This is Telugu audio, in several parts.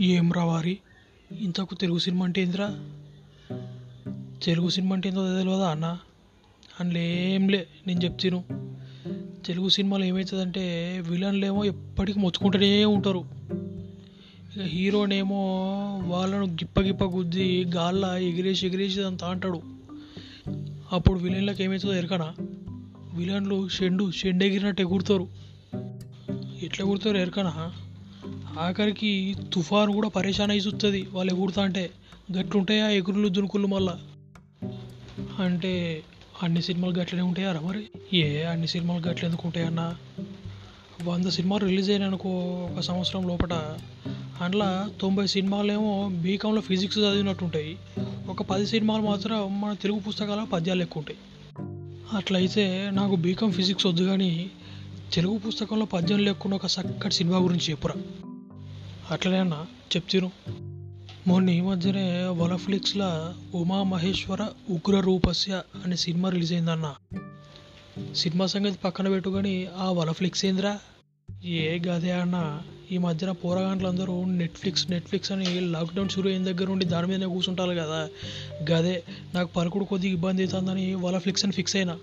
ఏం రావారి ఇంతకు తెలుగు సినిమా అంటే ఏందిరా? తెలుగు సినిమా అంటే ఏందో తెలియదా అన్న? అందులో ఏంలే నేను చెప్తాను. తెలుగు సినిమాలో ఏమవుతుందంటే విలన్లు ఏమో ఎప్పటికీ మొచ్చుకుంటూనే ఉంటారు. ఇక హీరోనేమో వాళ్ళను గిప్ప గిప్ప గుద్ది గాల్ల ఎగిరేసి ఎగిరేసి అంతా అంటాడు. అప్పుడు విలన్లకు ఏమవుతుందో ఎరకనా విలన్లు షెండు షెండ్ ఎగిరినట్టు ఎగురుతారు ఎట్లా ఎగురుతారు ఎరకనా ఆఖరికి తుఫాను కూడా పరేషాన్ అయి చూస్తుంది వాళ్ళు ఎగురుతా అంటే గట్లుంటాయా? ఎగురులు దునుకులు మళ్ళా? అంటే అన్ని సినిమాలు గట్లనే ఉంటాయారా మరి? ఏ అన్ని సినిమాలు గట్ల ఎందుకు ఉంటాయన్నా వంద సినిమాలు రిలీజ్ అయినాయి అనుకో ఒక సంవత్సరం లోపల అందులో తొంభై సినిమాలేమో బీకాంలో ఫిజిక్స్ చదివినట్టు ఉంటాయి ఒక పది సినిమాలు మాత్రం మన తెలుగు పుస్తకాల పద్యాలు ఎక్కువ ఉంటాయి. అట్లయితే నాకు బీకాం ఫిజిక్స్ వద్దు కానీ తెలుగు పుస్తకంలో పద్యం లేకుండా ఒక చక్కటి సినిమా గురించి చెప్పురా. అట్లనే అన్న చెప్తాను మొన్న ఈ మధ్యనే వలఫ్లిక్స్లో ఉమా మహేశ్వర ఉగ్ర రూపస్య అనే సినిమా రిలీజ్ అయిందన్న సినిమా సంగతి పక్కన పెట్టుకొని ఆ వలఫ్లిక్స్ ఏందిరా? ఏ గదే అన్న ఈ మధ్యన పోరగాంట్లందరూ నెట్ఫ్లిక్స్ నెట్ఫ్లిక్స్ అని లాక్డౌన్ షురూ అయిన దగ్గర ఉండి దాని మీదనే కూర్చుంటారు కదా. గదే నాకు పలుకుడు కొద్దిగా ఇబ్బంది అవుతుందని వలఫ్లిక్స్ అని ఫిక్స్ అయినా.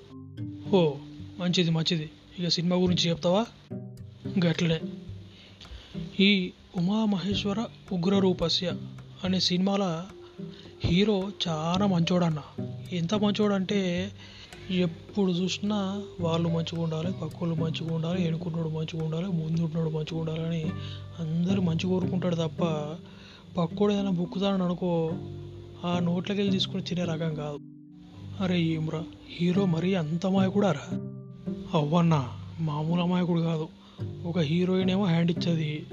ఓ మంచిది మంచిది. ఇక సినిమా గురించి చెప్తావా? గట్లనే. ఈ ఉమామహేశ్వర ఉగ్ర రూపస్య అనే సినిమాల హీరో చాలా మంచోడన్న. ఎంత మంచోడంటే ఎప్పుడు చూసినా వాళ్ళు మంచిగా ఉండాలి పక్కోళ్ళు మంచిగా ఉండాలి ఎనుకున్నాడు మంచిగా ఉండాలి ముందున్నోడు మంచిగా ఉండాలని అందరూ మంచి కోరుకుంటాడు తప్ప పక్కోడు ఏదైనా బుక్కుతానని అనుకో ఆ నోట్లకి వెళ్ళి తీసుకుని తినే రకం కాదు. అరే ఏమ్రా హీరో మరీ అంత అమాయకుడారా అవ్వన్నా మామూలు అమాయకుడు కాదు. ఒక హీరోయిన్ ఏమో హ్యాండ్ ఇచ్చేది.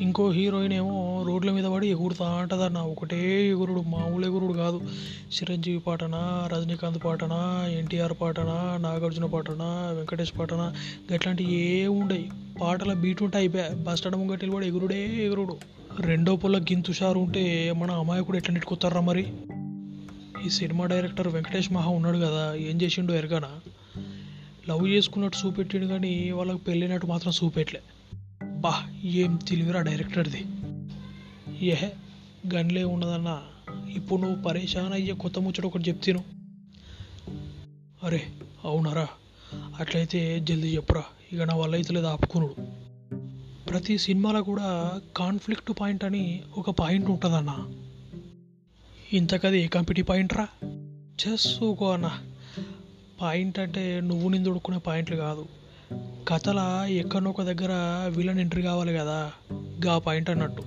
ఇంకో హీరోయిన్ ఏమో రోడ్ల మీద పడి ఎగురుతా అంటదన్న. ఒకటే ఎగురుడు మామూలు ఎగురుడు కాదు. చిరంజీవి పాటనా రజనీకాంత్ పాటనా ఎన్టీఆర్ పాటనా నాగార్జున పాటనా వెంకటేష్ పాటనా గట్లాంటివి ఏ ఉండయి. పాటల బీట్ ఉంటే అయిపోయా. బస్ స్టాండ్ ముంగటి కూడా ఎగురుడే ఎగురుడు. రెండో పొల గింతుషారు ఉంటే మన అమాయకుడు ఎట్లా నెట్టుకుతారా మరి? ఈ సినిమా డైరెక్టర్ వెంకటేష్ మహా ఉన్నాడు కదా ఏం చేసిండో ఎరగానా? లవ్ చేసుకున్నట్టు చూపెట్టిండు కానీ వాళ్ళకి పెళ్ళినట్టు మాత్రం చూపెట్లే. అబ్బా ఏం తెలివిరా డైరెక్టర్ది. ఏహే గన్లే ఉన్నదన్నా ఇప్పుడు నువ్వు పరేషాన్ అయ్యే కొత్త ముచ్చట ఒకటి చెప్తాను అరే అవునరా అట్లయితే జల్దీ చెప్పురా ఇక నా వల్ల అయితే లేదు ఆపుకునుడు. ప్రతి సినిమాలో కూడా కాన్ఫ్లిక్ట్ పాయింట్ అని ఒక పాయింట్ ఉంటుందన్న. ఇంతకది ఏ కంపెనీ పాయింట్ రా? చేసుకో అన్న. పాయింట్ అంటే నువ్వు నిందుడుకునే పాయింట్లు కాదు. కథల ఎక్కడనొక దగ్గర విలన్ ఎంట్రీ కావాలి కదా? గా పాయింట్ అన్నట్టు.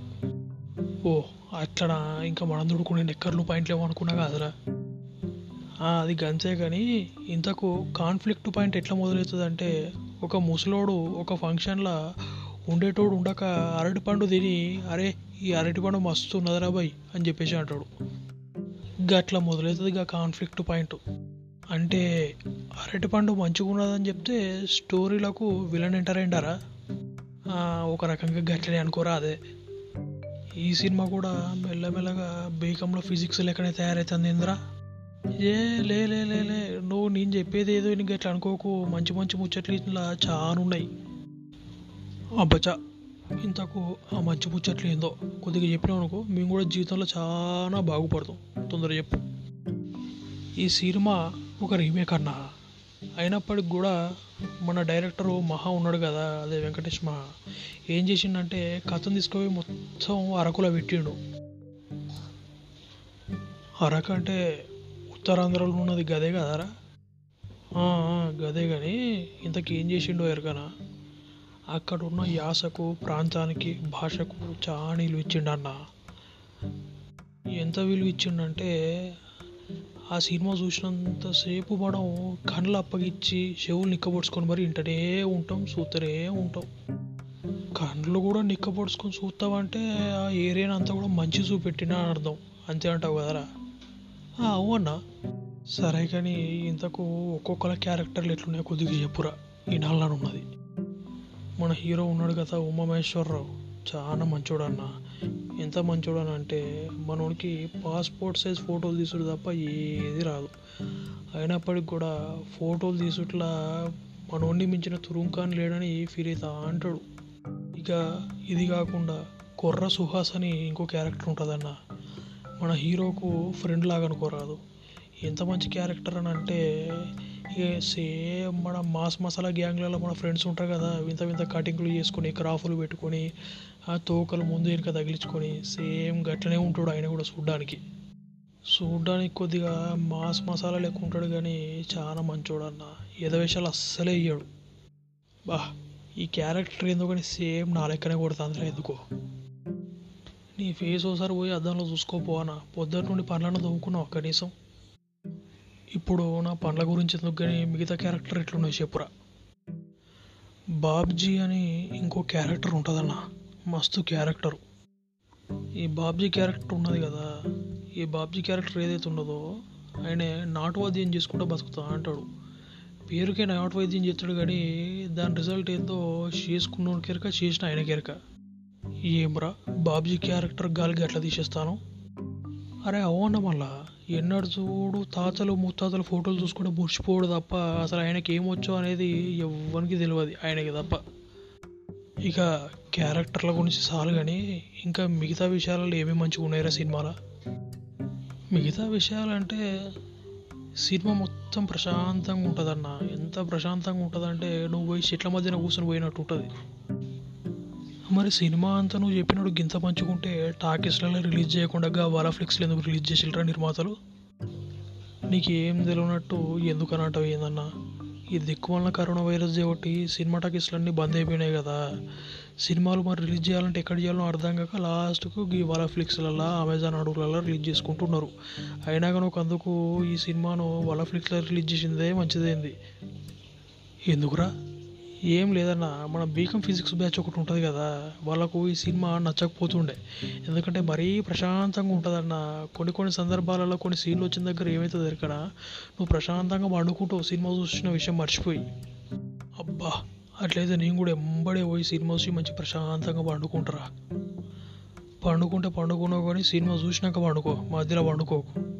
ఓ అట్లనా? ఇంకా మనం దుడుకునే నెక్కర్లు పాయింట్లు ఏమనుకున్నా కాదురా ఆ, అది గంతే కానీ ఇంతకు కాన్ఫ్లిక్ట్ పాయింట్ ఎట్లా మొదలవుతుంది అంటే ఒక ముసలోడు ఒక ఫంక్షన్లో ఉండేటోడు ఉండక అరటిపండు తిని అరే ఈ అరటిపండు మస్తు ఉన్నదిరా బాయ్ అని చెప్పేసి అంటాడు. గట్లా మొదలవుతుంది ఇక కాన్ఫ్లిక్ట్ పాయింట్. అంటే అరటిపండు మంచిగా ఉన్నదని చెప్తే స్టోరీలకు విలన్ ఎంటర్ అయిండారా? ఒక రకంగా గట్లనే అనుకోరా అదే. ఈ సినిమా కూడా మెల్లమెల్లగా బీకంలో ఫిజిక్స్ లెక్కనే తయారవుతుంది ఇంద్రా. ఏ లే లే లే లే నువ్వు నేను చెప్పేది ఏదో నీకు గట్లా అనుకోకు. మంచి మంచి ముచ్చట్లు ఇట్లా చాలా ఉన్నాయి అబ్బచా ఇంతకు ఆ మంచి ముచ్చట్లు ఏందో? కొద్దిగా చెప్పినావు అనుకో మేము కూడా జీవితంలో చాలా బాగుపడతాం. తొందరగా చెప్పు. ఈ సినిమా ఒక రీమేక్ అన్న అయినప్పటికి కూడా మన డైరెక్టర్ మహా ఉన్నాడు కదా అదే వెంకటేష్ మహా. ఏం చేసిండంటే కథను తీసుకుపోయి మొత్తం అరకులో పెట్టిండు. అరకు అంటే ఉత్తరాంధ్రలో ఉన్నది గదే కదరా? గదే కానీ ఇంతకీ ఏం చేసిండో ఎరగనా అక్కడ ఉన్న యాసకు ప్రాంతానికి భాషకు చాలా విలువ ఇచ్చిండన్న ఎంత విలువ ఇచ్చిండంటే ఆ సినిమా చూసినంతసేపు మనం కళ్ళు అప్పగించి చెవులు నిక్కబొడుచుకొని మరి ఇంటనే ఉంటాం చూస్తూనే ఉంటాం. కళ్ళు కూడా నిక్కబొడుచుకొని చూస్తామంటే ఆ ఏరియాని అంతా కూడా మంచి చూపెట్టినా అర్థం. అంతే అంటావు కదరా? ఆ, సరే కానీ ఇంతకు ఒక్కొక్కల క్యారెక్టర్లు ఎట్లున్నాయో కొద్దిగా చెప్పురా. ఈ నాలుగు ఉన్నది మన హీరో ఉన్నాడు కదా ఉమామేశ్వరరావు చాలా మంచోడు అన్న ఎంత మంచోడు అని అంటే మనోడికి పాస్పోర్ట్ సైజ్ ఫోటోలు తీసుడు తప్ప ఏది రాదు. అయినప్పటికి కూడా ఫోటోలు తీసుట్లా మనోడిని మించిన తురుంకాని లేడని ఫీల్ అవుతా అంటాడు. ఇక ఇది కాకుండా కొర్ర సుహాస్ అని ఇంకో క్యారెక్టర్ ఉంటుందన్న. మన హీరోకు ఫ్రెండ్ లాగా అనుకోరాదు. ఎంత మంచి క్యారెక్టర్ అని అంటే ఏ సేమ్ మన మాస్ మసాలా గ్యాంగ్లలో మన ఫ్రెండ్స్ ఉంటారు కదా వింత వింత కటింగ్లు చేసుకొని క్రాఫ్లు పెట్టుకొని ఆ తోకలు ముందు వెనుక తగిలించుకొని సేమ్ గట్లనే ఉంటాడు ఆయన కూడా చూడ్డానికి. చూడ్డానికి కొద్దిగా మాస్ మసాలా లెక్క ఉంటాడు కానీ చాలా మంచోడు అన్న. ఎదవేషాలు అస్సలే ఇయ్యాడు. బా ఈ క్యారెక్టర్ ఏందో కానీ సేమ్ నా లెక్కనే కొడుతుంది ఎందుకో. నీ ఫేస్ ఒకసారి పోయి అద్దంలో చూసుకోపోవనా పొద్దున్న నుండి పనులను తవ్వుకున్నావు కనీసం. ఇప్పుడు నా పండ్ల గురించి ఎందుకు కానీ మిగతా క్యారెక్టర్ ఎట్లున్నాయి చెప్పురా బాబ్జీ అని ఇంకో క్యారెక్టర్ ఉంటుందన్న. మస్తు క్యారెక్టర్. ఈ బాబ్జీ క్యారెక్టర్ ఉన్నది కదా ఈ బాబ్జీ క్యారెక్టర్ ఏదైతే ఉన్నదో ఆయన నాటు వైద్యం చేసుకుంటూ బతుకుతా అంటాడు. పేరుకే నాటు వైద్యం చేస్తాడు కానీ దాని రిజల్ట్ ఏందో చేసుకున్న కెరక చేసిన ఆయన కెరక. ఏమ్రా బాబ్జీ క్యారెక్టర్ గాలికి ఎట్లా తీసేస్తాను? అరే అవన్న మళ్ళా. ఎన్నడు చూడు తాతలు ముత్తాతలు ఫోటోలు చూసుకుంటే మురిసిపోడు తప్ప అసలు ఆయనకి ఏమొచ్చో అనేది ఎవ్వరికి తెలియదు ఆయనకి తప్ప. ఇక క్యారెక్టర్ల గురించి చాలు కానీ ఇంకా మిగతా విషయాలలో ఏమేమి మంచిగా ఉన్నాయరా సినిమాలో? మిగతా విషయాలంటే సినిమా మొత్తం ప్రశాంతంగా ఉంటుందన్న. ఎంత ప్రశాంతంగా ఉంటుందంటే నువ్వు పోయి చెట్ల మధ్యన కూర్చొని పోయినట్టు ఉంటుంది. మరి సినిమా అంతా నువ్వు చెప్పినాడు గింత పంచుకుంటే టాకీస్లలో రిలీజ్ చేయకుండా వాళ్ళ ఫ్లిక్స్లో ఎందుకు రిలీజ్ చేసిరా నిర్మాతలు? నీకు ఏం తెలియనట్టు ఎందుకని అంటావు ఏందన్నా? ఈ దిక్కు వలన కరోనా వైరస్ కాబట్టి సినిమా టాకీస్లన్నీ బంద్ అయిపోయినాయి కదా. సినిమాలు మరి రిలీజ్ చేయాలంటే ఎక్కడ చేయాలో అర్థం కాక లాస్ట్కు ఈ వాళ్ళ ఫ్లిక్స్లలో అమెజాన్ అడుగులలో రిలీజ్ చేసుకుంటున్నారు. అయినా కానీ ఒక అందుకు ఈ సినిమాను వాళ్ళ ఫ్లిక్స్లో రిలీజ్ చేసిందే మంచిదైంది. ఎందుకురా? ఏం లేదన్న మన బీకామ్ ఫిజిక్స్ బ్యాచ్ ఒకటి ఉంటుంది కదా వాళ్ళకు ఈ సినిమా నచ్చకపోతుండే. ఎందుకంటే మరీ ప్రశాంతంగా ఉంటుందన్న. కొన్ని కొన్ని సందర్భాలలో కొన్ని సీన్లు వచ్చిన దగ్గర ఏమవుతుంది ఇక్కడ నువ్వు ప్రశాంతంగా పండుకుంటూ సినిమా చూసిన విషయం మర్చిపోయి. అబ్బా అట్లయితే నేను కూడా ఎంబడే పోయి సినిమా చూసి మంచి ప్రశాంతంగా పండుకుంటారా? పండుకుంటే పండుకున్నావు కానీ సినిమా చూసినాక పండుకో మధ్యలో పండుకోకు.